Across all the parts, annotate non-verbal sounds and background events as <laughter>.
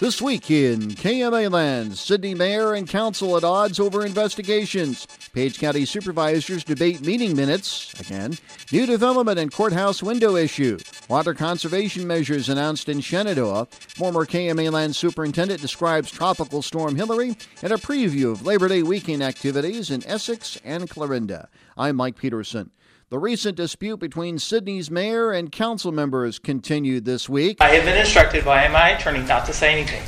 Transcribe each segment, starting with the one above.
This week in KMA Land, Sidney Mayor and Council at odds over investigations. Page County supervisors debate meeting minutes. Again, new development and courthouse window issue. Water conservation measures announced in Shenandoah. Former KMA Land superintendent describes Tropical Storm Hilary and a preview of Labor Day weekend activities in Essex and Clarinda. I'm Mike Peterson. The recent dispute between Sidney's mayor and council members continued this week. I have been instructed by my attorney not to say anything.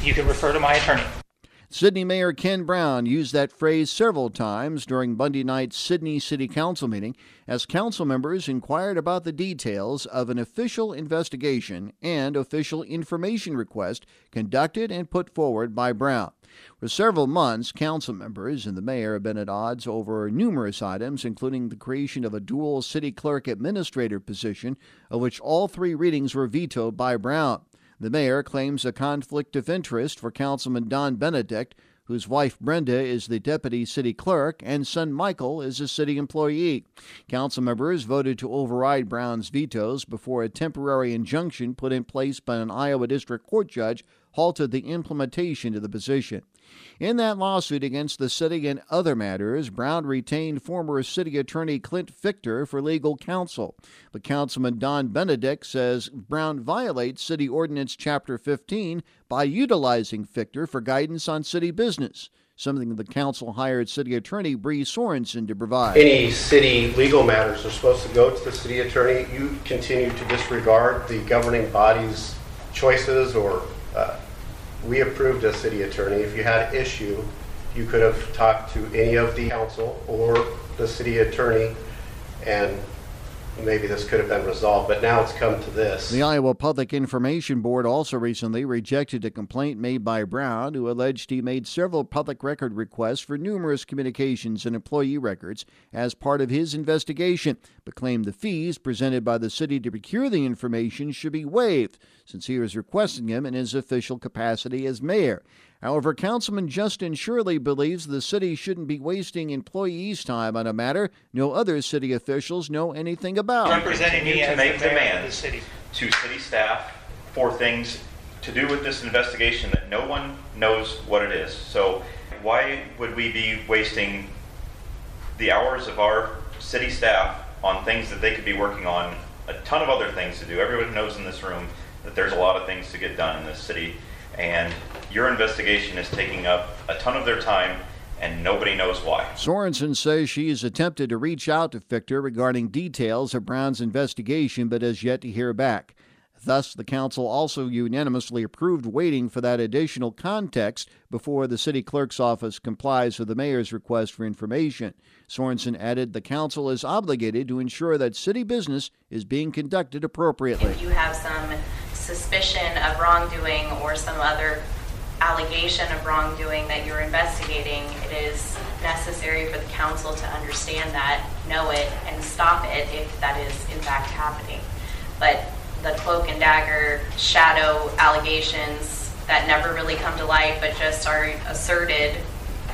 You can refer to my attorney. Sidney Mayor Ken Brown used that phrase several times during Monday night's Sidney City Council meeting as council members inquired about the details of an official investigation and official information request conducted and put forward by Brown. For several months, council members and the mayor have been at odds over numerous items, including the creation of a dual city clerk administrator position, of which all three readings were vetoed by Brown. The mayor claims a conflict of interest for Councilman Don Benedict, whose wife Brenda is the deputy city clerk and son Michael is a city employee. Council members voted to override Brown's vetoes before a temporary injunction put in place by an Iowa district court judge halted the implementation of the position. In that lawsuit against the city and other matters, Brown retained former city attorney Clint Fichter for legal counsel. But Councilman Don Benedict says Brown violates City Ordinance Chapter 15 by utilizing Fichter for guidance on city business something the council hired city attorney Bree Sorensen to provide. Any city legal matters are supposed to go to the city attorney. You continue to disregard the governing body's choices or uh, we approved a city attorney. If you had issue, you could have talked to any of the council or the city attorney, and maybe this could have been resolved, but now it's come to this. The Iowa Public Information Board also recently rejected a complaint made by Brown, who alleged he made several public record requests for numerous communications and employee records as part of his investigation, but claimed the fees presented by the city to procure the information should be waived, since he was requesting them in his official capacity as mayor. However, Councilman Justin Shirley believes the city shouldn't be wasting employees' time on a matter no other city officials know anything about. Representing me to make the mayor the demands city. to city staff for things to do with this investigation that no one knows what it is. So why would we be wasting the hours of our city staff on things that they could be working on a ton of other things to do? Everyone knows in this room that there's a lot of things to get done in this city, and your investigation is taking up a ton of their time, and nobody knows why. Sorensen says she has attempted to reach out to Fichter regarding details of Brown's investigation, but has yet to hear back. Thus, the council also unanimously approved waiting for that additional context before the city clerk's office complies with the mayor's request for information. Sorensen added the council is obligated to ensure that city business is being conducted appropriately. If you have some suspicion of wrongdoing or some other allegation of wrongdoing that you're investigating, it is necessary for the council to understand that, know it, and stop it if that is in fact happening. But the cloak and dagger shadow allegations that never really come to light but just are asserted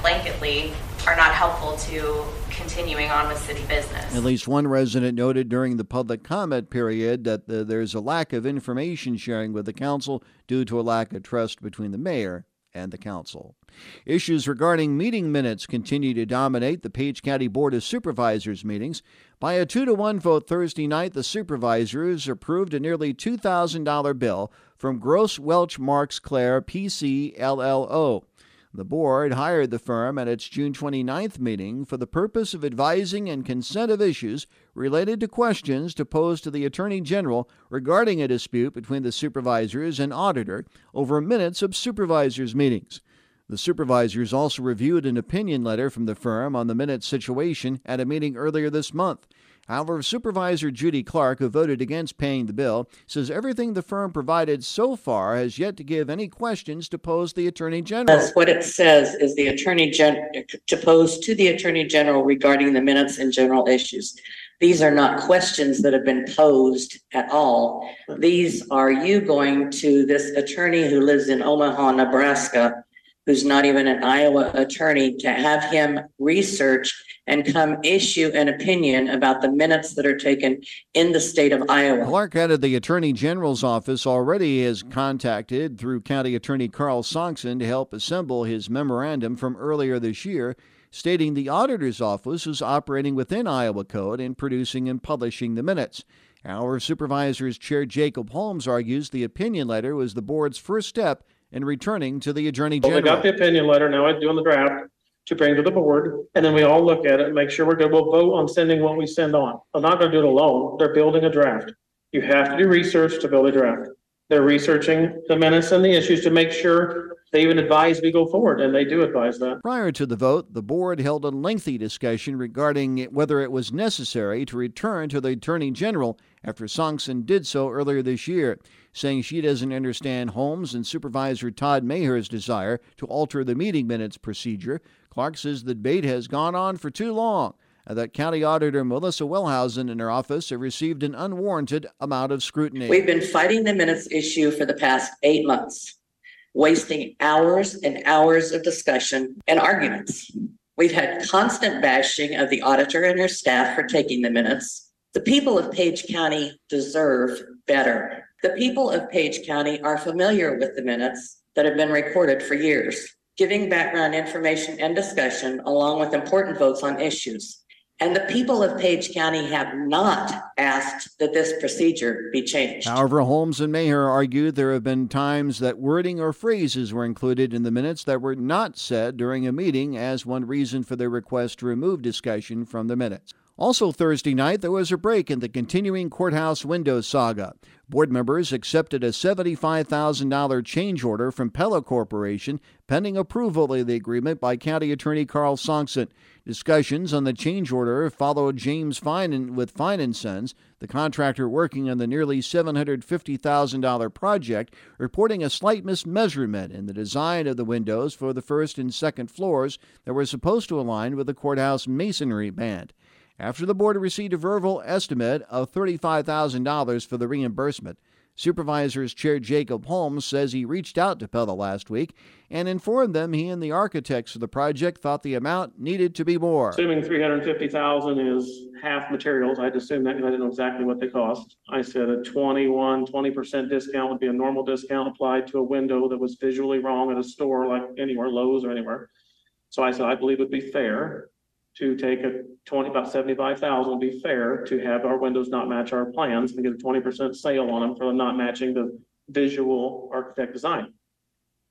blanketly are not helpful to continuing on with city business. At least one resident noted during the public comment period that the, there's a lack of information sharing with the council due to a lack of trust between the mayor and the council. Issues regarding meeting minutes continue to dominate the Page County Board of Supervisors meetings. By a 2 to 1 vote Thursday night, the supervisors approved a nearly $2,000 bill from Gross Welch Marks Claire PC LLO. The board hired the firm at its June 29th meeting for the purpose of advising and consent of issues related to questions to pose to the Attorney General regarding a dispute between the supervisors and auditor over minutes of supervisors' meetings. The supervisors also reviewed an opinion letter from the firm on the minute situation at a meeting earlier this month. However, Supervisor Judy Clark, who voted against paying the bill, says everything the firm provided so far has yet to give any questions to pose the Attorney General. That's what it says is the Attorney Gen, to pose to the Attorney General regarding the minutes and general issues. These are not questions that have been posed at all. These are you going to this attorney who lives in Omaha, Nebraska, who's not even an Iowa attorney, to have him research and come issue an opinion about the minutes that are taken in the state of Iowa. Clark added the Attorney General's office already has contacted through County Attorney Carl Sonksen to help assemble his memorandum from earlier this year, stating the Auditor's Office is operating within Iowa Code in producing and publishing the minutes. Our Supervisors Chair Jacob Holmes argues the opinion letter was the board's first step in returning to the Attorney Well, we got General. the opinion letter, now I do doing the draft to bring to the board, and then we all look at it, and make sure we're good, we'll vote on sending what we send on. I'm not gonna do it alone, they're building a draft. You have to do research to build a draft. They're researching the minutes and the issues to make sure they even advise we go forward, and they do advise that. Prior to the vote, the board held a lengthy discussion regarding whether it was necessary to return to the Attorney General after Sonksen did so earlier this year, saying she doesn't understand Holmes and Supervisor Todd Maher's desire to alter the meeting minutes procedure. Clark says the debate has gone on for too long and that County Auditor Melissa Wellhausen and her office have received an unwarranted amount of scrutiny. We've been fighting the minutes issue for the past eight months, wasting hours and hours of discussion and arguments. We've had constant bashing of the auditor and her staff for taking the minutes. The people of Page County deserve better. The people of Page County are familiar with the minutes that have been recorded for years, giving background information and discussion along with important votes on issues. And the people of Page County have not asked that this procedure be changed. However, Holmes and Maher argued there have been times that wording or phrases were included in the minutes that were not said during a meeting as one reason for their request to remove discussion from the minutes. Also, Thursday night, there was a break in the continuing courthouse window saga. Board members accepted a $75,000 change order from Pella Corporation pending approval of the agreement by County Attorney Carl Sonksen. Discussions on the change order followed James Fine with Fine and Sons, the contractor working on the nearly $750,000 project, reporting a slight mismeasurement in the design of the windows for the first and second floors that were supposed to align with the courthouse masonry band. After the board received a verbal estimate of $35,000 for the reimbursement, Supervisors Chair Jacob Holmes says he reached out to Pella last week and informed them he and the architects of the project thought the amount needed to be more. Assuming three hundred and fifty thousand is half materials, I'd assume that because I didn't know exactly what they cost. I said a 21, 20 percent discount would be a normal discount applied to a window that was visually wrong at a store like anywhere, Lowe's or anywhere. So I said, I believe it'd be fair to take a twenty, about seventy-five thousand would be fair to have our windows not match our plans and get a twenty percent sale on them for not matching the visual architect design.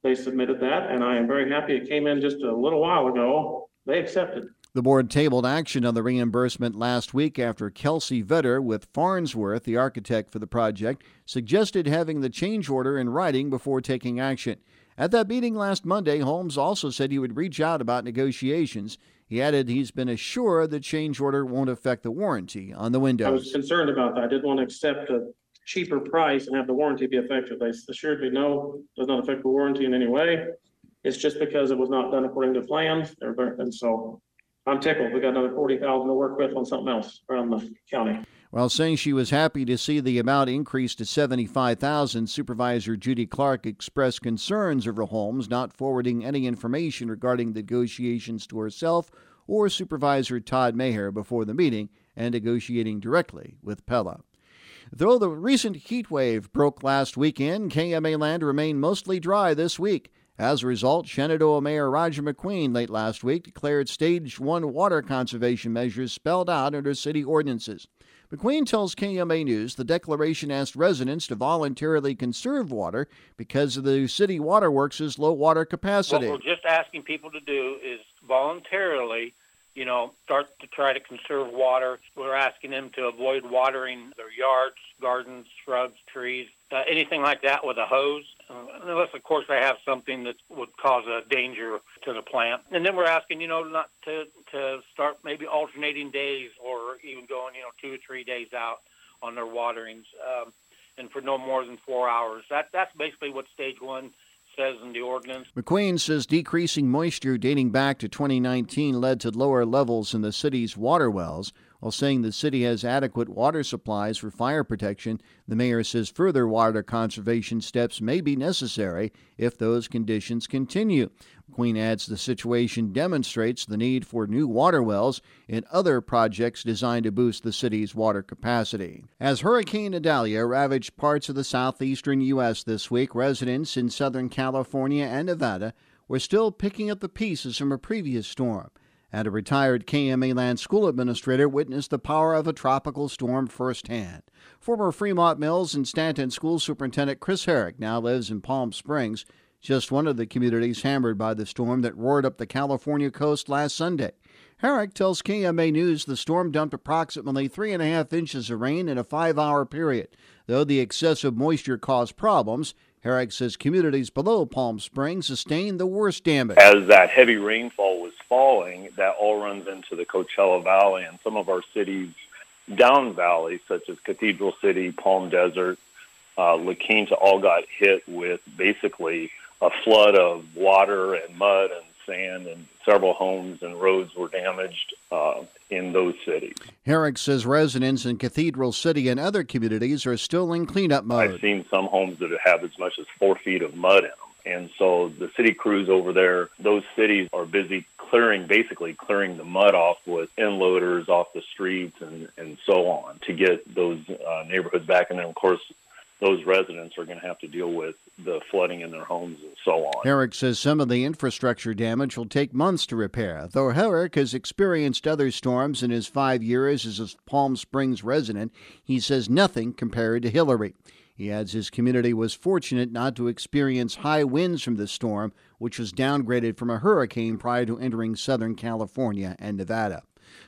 They submitted that and I am very happy. It came in just a little while ago. They accepted. The board tabled action on the reimbursement last week after Kelsey Vetter with Farnsworth, the architect for the project, suggested having the change order in writing before taking action. At that meeting last Monday, Holmes also said he would reach out about negotiations. He added he's been assured the change order won't affect the warranty on the windows. I was concerned about that. I didn't want to accept a cheaper price and have the warranty be affected. They assured me, no, does not affect the warranty in any way. It's just because it was not done according to plans. And so I'm tickled. We got another forty thousand to work with on something else around the county. While saying she was happy to see the amount increase to 75,000, Supervisor Judy Clark expressed concerns over Holmes not forwarding any information regarding the negotiations to herself or Supervisor Todd Maher before the meeting and negotiating directly with Pella. Though the recent heat wave broke last weekend, KMA land remained mostly dry this week. As a result, Shenandoah Mayor Roger McQueen late last week declared Stage 1 water conservation measures spelled out under city ordinances. McQueen tells KMA News the declaration asked residents to voluntarily conserve water because of the city waterworks' low water capacity. What we're just asking people to do is voluntarily, you know, start to try to conserve water. We're asking them to avoid watering their yards, gardens, shrubs, trees, uh, anything like that with a hose, uh, unless, of course, they have something that would cause a danger to the plant. And then we're asking, you know, not to to start maybe alternating days even going, you know, two or three days out on their waterings, um, and for no more than four hours. That that's basically what stage one says in the ordinance. McQueen says decreasing moisture dating back to 2019 led to lower levels in the city's water wells. While saying the city has adequate water supplies for fire protection, the mayor says further water conservation steps may be necessary if those conditions continue. McQueen adds the situation demonstrates the need for new water wells and other projects designed to boost the city's water capacity. As Hurricane Idalia ravaged parts of the southeastern U.S. this week, residents in Southern California and Nevada were still picking up the pieces from a previous storm and a retired KMA Land School administrator witnessed the power of a tropical storm firsthand. Former Fremont Mills and Stanton School Superintendent Chris Herrick now lives in Palm Springs, just one of the communities hammered by the storm that roared up the California coast last Sunday. Herrick tells KMA News the storm dumped approximately three and a half inches of rain in a five hour period. Though the excessive moisture caused problems, Herrick says communities below Palm Springs sustained the worst damage. As that heavy rainfall falling, that all runs into the Coachella Valley and some of our cities down valley, such as Cathedral City, Palm Desert, uh, La Quinta, all got hit with basically a flood of water and mud and sand, and several homes and roads were damaged uh, in those cities. Herrick says residents in Cathedral City and other communities are still in cleanup mode. I've seen some homes that have as much as four feet of mud in them. And so the city crews over there, those cities are busy clearing, basically clearing the mud off with end loaders off the streets and, and so on to get those uh, neighborhoods back. And then, of course, those residents are going to have to deal with the flooding in their homes and so on. Herrick says some of the infrastructure damage will take months to repair. Though Herrick has experienced other storms in his five years as a Palm Springs resident, he says nothing compared to Hilary. He adds his community was fortunate not to experience high winds from the storm, which was downgraded from a hurricane prior to entering Southern California and Nevada.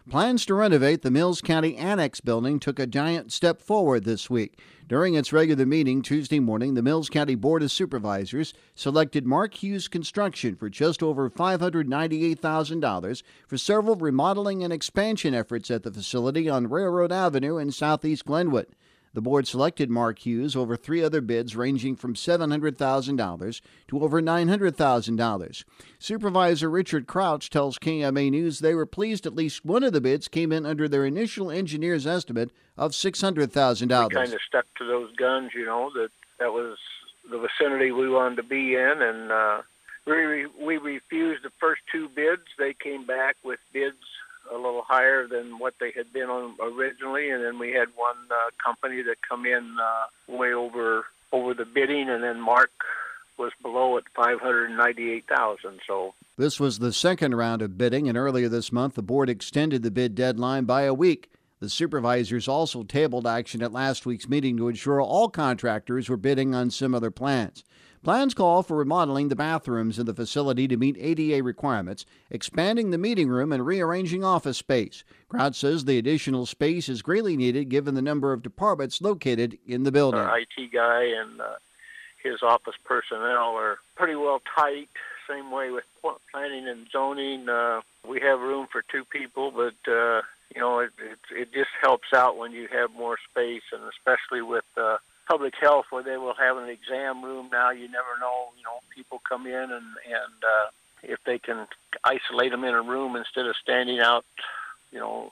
Plans to renovate the Mills County Annex building took a giant step forward this week. During its regular meeting Tuesday morning, the Mills County Board of Supervisors selected Mark Hughes Construction for just over $598,000 for several remodeling and expansion efforts at the facility on Railroad Avenue in southeast Glenwood. The board selected Mark Hughes over three other bids ranging from $700,000 to over $900,000. Supervisor Richard Crouch tells KMA News they were pleased at least one of the bids came in under their initial engineer's estimate of $600,000. We kind of stuck to those guns, you know, that that was the vicinity we wanted to be in, and uh, we, we refused the first two bids. They came back with bids a little higher than what they had been on originally, and then we had one uh, company that come in uh, way over over the bidding, and then Mark was below at five hundred ninety-eight thousand. So this was the second round of bidding, and earlier this month the board extended the bid deadline by a week. The supervisors also tabled action at last week's meeting to ensure all contractors were bidding on similar plans. Plans call for remodeling the bathrooms in the facility to meet ADA requirements, expanding the meeting room, and rearranging office space. Crouch says the additional space is greatly needed given the number of departments located in the building. Our IT guy and uh, his office personnel are pretty well tight. Same way with planning and zoning. Uh, we have room for two people, but uh, you know it, it it just helps out when you have more space, and especially with uh, public health where they will have an exam room now. You never know, you know, people come in and and uh, if they can isolate them in a room instead of standing out, you know,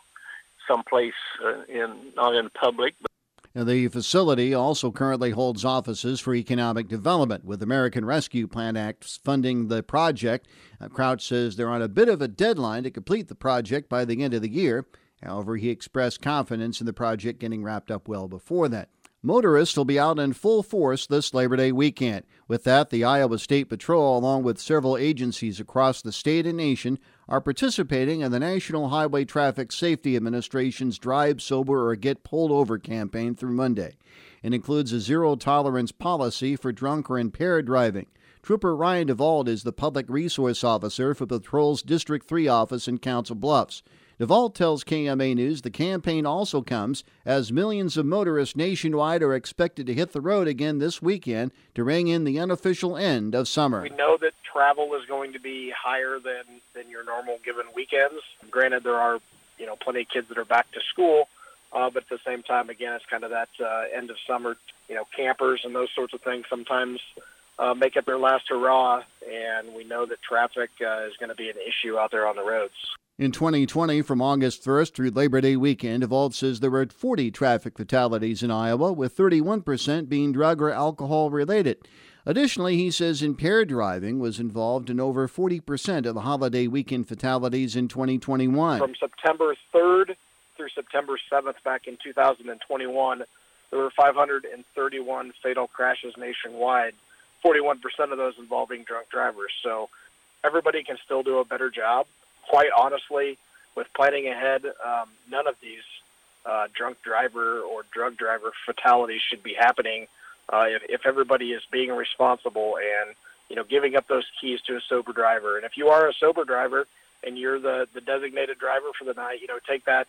someplace uh, in not in public. But the facility also currently holds offices for economic development, with American Rescue Plan Act funding the project. Uh, Crouch says they're on a bit of a deadline to complete the project by the end of the year. However, he expressed confidence in the project getting wrapped up well before that. Motorists will be out in full force this Labor Day weekend. With that, the Iowa State Patrol, along with several agencies across the state and nation, are participating in the National Highway Traffic Safety Administration's Drive Sober or Get Pulled Over campaign through Monday. It includes a zero tolerance policy for drunk or impaired driving. Trooper Ryan DeVault is the public resource officer for Patrol's District 3 office in Council Bluffs. DeVault tells KMA News the campaign also comes as millions of motorists nationwide are expected to hit the road again this weekend to ring in the unofficial end of summer. We know that travel is going to be higher than, than your normal given weekends. Granted, there are you know plenty of kids that are back to school, uh, but at the same time, again, it's kind of that uh, end of summer. You know, campers and those sorts of things sometimes uh, make it their last hurrah, and we know that traffic uh, is going to be an issue out there on the roads. In 2020, from August 1st through Labor Day weekend, Ault says there were 40 traffic fatalities in Iowa, with 31% being drug or alcohol related. Additionally, he says impaired driving was involved in over 40% of the holiday weekend fatalities in 2021. From September 3rd through September 7th back in 2021, there were 531 fatal crashes nationwide, 41% of those involving drunk drivers. So everybody can still do a better job quite honestly, with planning ahead, um, none of these uh, drunk driver or drug driver fatalities should be happening uh, if, if everybody is being responsible and you know giving up those keys to a sober driver. And if you are a sober driver and you're the the designated driver for the night, you know take that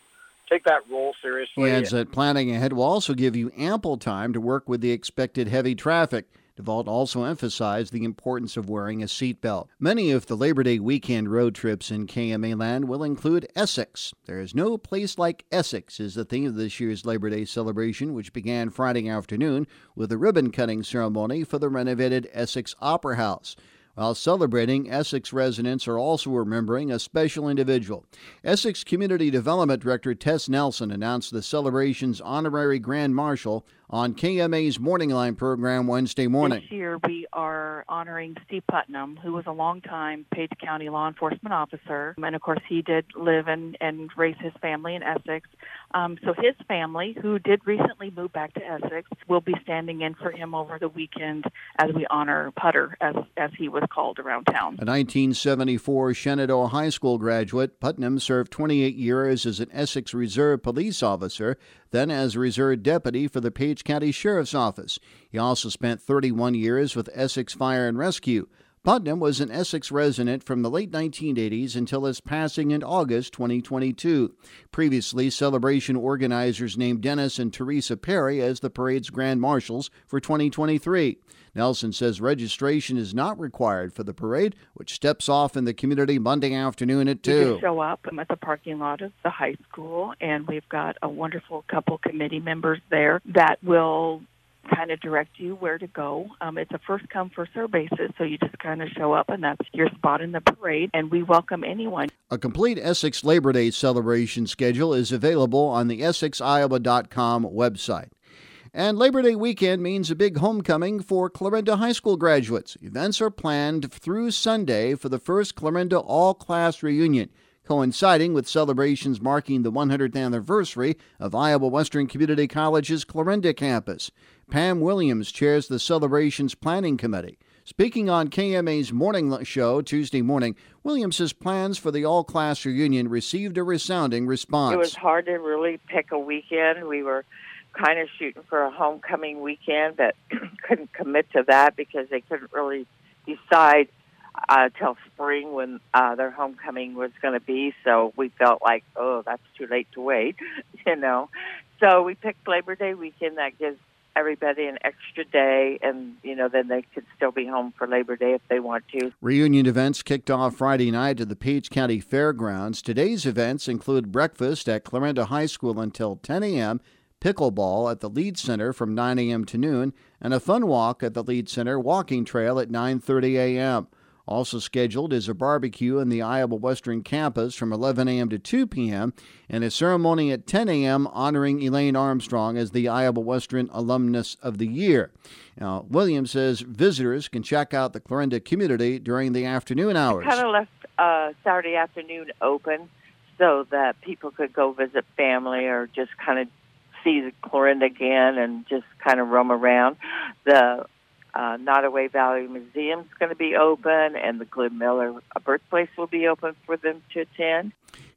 take that role seriously. He adds that planning ahead will also give you ample time to work with the expected heavy traffic. DeVault also emphasized the importance of wearing a seatbelt. Many of the Labor Day weekend road trips in KMA land will include Essex. There is no place like Essex, is the theme of this year's Labor Day celebration, which began Friday afternoon with a ribbon cutting ceremony for the renovated Essex Opera House. While celebrating, Essex residents are also remembering a special individual. Essex Community Development Director Tess Nelson announced the celebration's honorary Grand Marshal on KMA's Morning Line program Wednesday morning. This year we are honoring Steve Putnam, who was a longtime Page County law enforcement officer. And of course, he did live and, and raise his family in Essex. Um, so his family, who did recently move back to Essex, will be standing in for him over the weekend as we honor Putter, as, as he was called around town. A 1974 Shenandoah High School graduate, Putnam served 28 years as an Essex Reserve police officer then as a reserve deputy for the Page County Sheriff's Office. He also spent 31 years with Essex Fire and Rescue. Putnam was an Essex resident from the late 1980s until his passing in August 2022. Previously, celebration organizers named Dennis and Teresa Perry as the parade's grand marshals for 2023. Nelson says registration is not required for the parade, which steps off in the community Monday afternoon at 2. You show up I'm at the parking lot of the high school, and we've got a wonderful couple committee members there that will kind of direct you where to go. Um, it's a first come, first serve basis, so you just kind of show up, and that's your spot in the parade, and we welcome anyone. A complete Essex Labor Day celebration schedule is available on the EssexIowa.com website. And Labor Day weekend means a big homecoming for Clarinda High School graduates. Events are planned through Sunday for the first Clarinda all class reunion, coinciding with celebrations marking the 100th anniversary of Iowa Western Community College's Clarinda campus. Pam Williams chairs the celebrations planning committee. Speaking on KMA's morning show Tuesday morning, Williams plans for the all class reunion received a resounding response. It was hard to really pick a weekend. We were kind of shooting for a homecoming weekend, but <clears throat> couldn't commit to that because they couldn't really decide uh, till spring when uh, their homecoming was going to be. So we felt like, oh, that's too late to wait, <laughs> you know. So we picked Labor Day weekend. That gives everybody an extra day, and you know, then they could still be home for Labor Day if they want to. Reunion events kicked off Friday night at the Page County Fairgrounds. Today's events include breakfast at Clarinda High School until 10 a.m pickleball at the Lied Center from 9 a.m. to noon, and a fun walk at the Lied Center walking trail at 9:30 a.m. Also scheduled is a barbecue in the Iowa Western campus from 11 a.m. to 2 p.m. and a ceremony at 10 a.m. honoring Elaine Armstrong as the Iowa Western Alumnus of the Year. Now, Williams says visitors can check out the Clarinda community during the afternoon hours. Kind of left uh, Saturday afternoon open so that people could go visit family or just kind of see the Clarinda again and just kind of roam around. The uh, Nodaway Valley Museum is going to be open, and the Glenn Miller birthplace will be open for them to attend.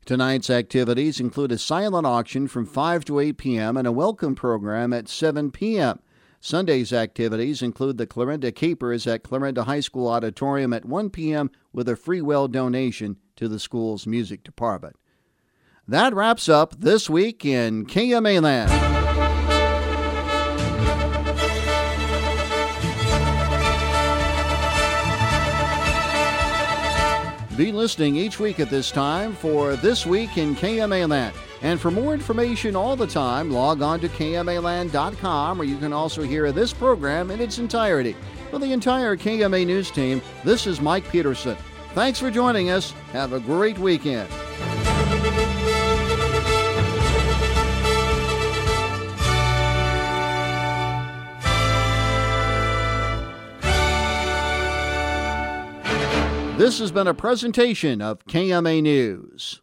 Tonight's activities include a silent auction from 5 to 8 p.m. and a welcome program at 7 p.m. Sunday's activities include the Clarinda Capers at Clarinda High School Auditorium at 1 p.m. with a free well donation to the school's music department. That wraps up this week in KMA Land. Be listening each week at this time for This Week in KMA Land. And for more information all the time, log on to KMAland.com where you can also hear this program in its entirety. For the entire KMA News team, this is Mike Peterson. Thanks for joining us. Have a great weekend. This has been a presentation of KMA News.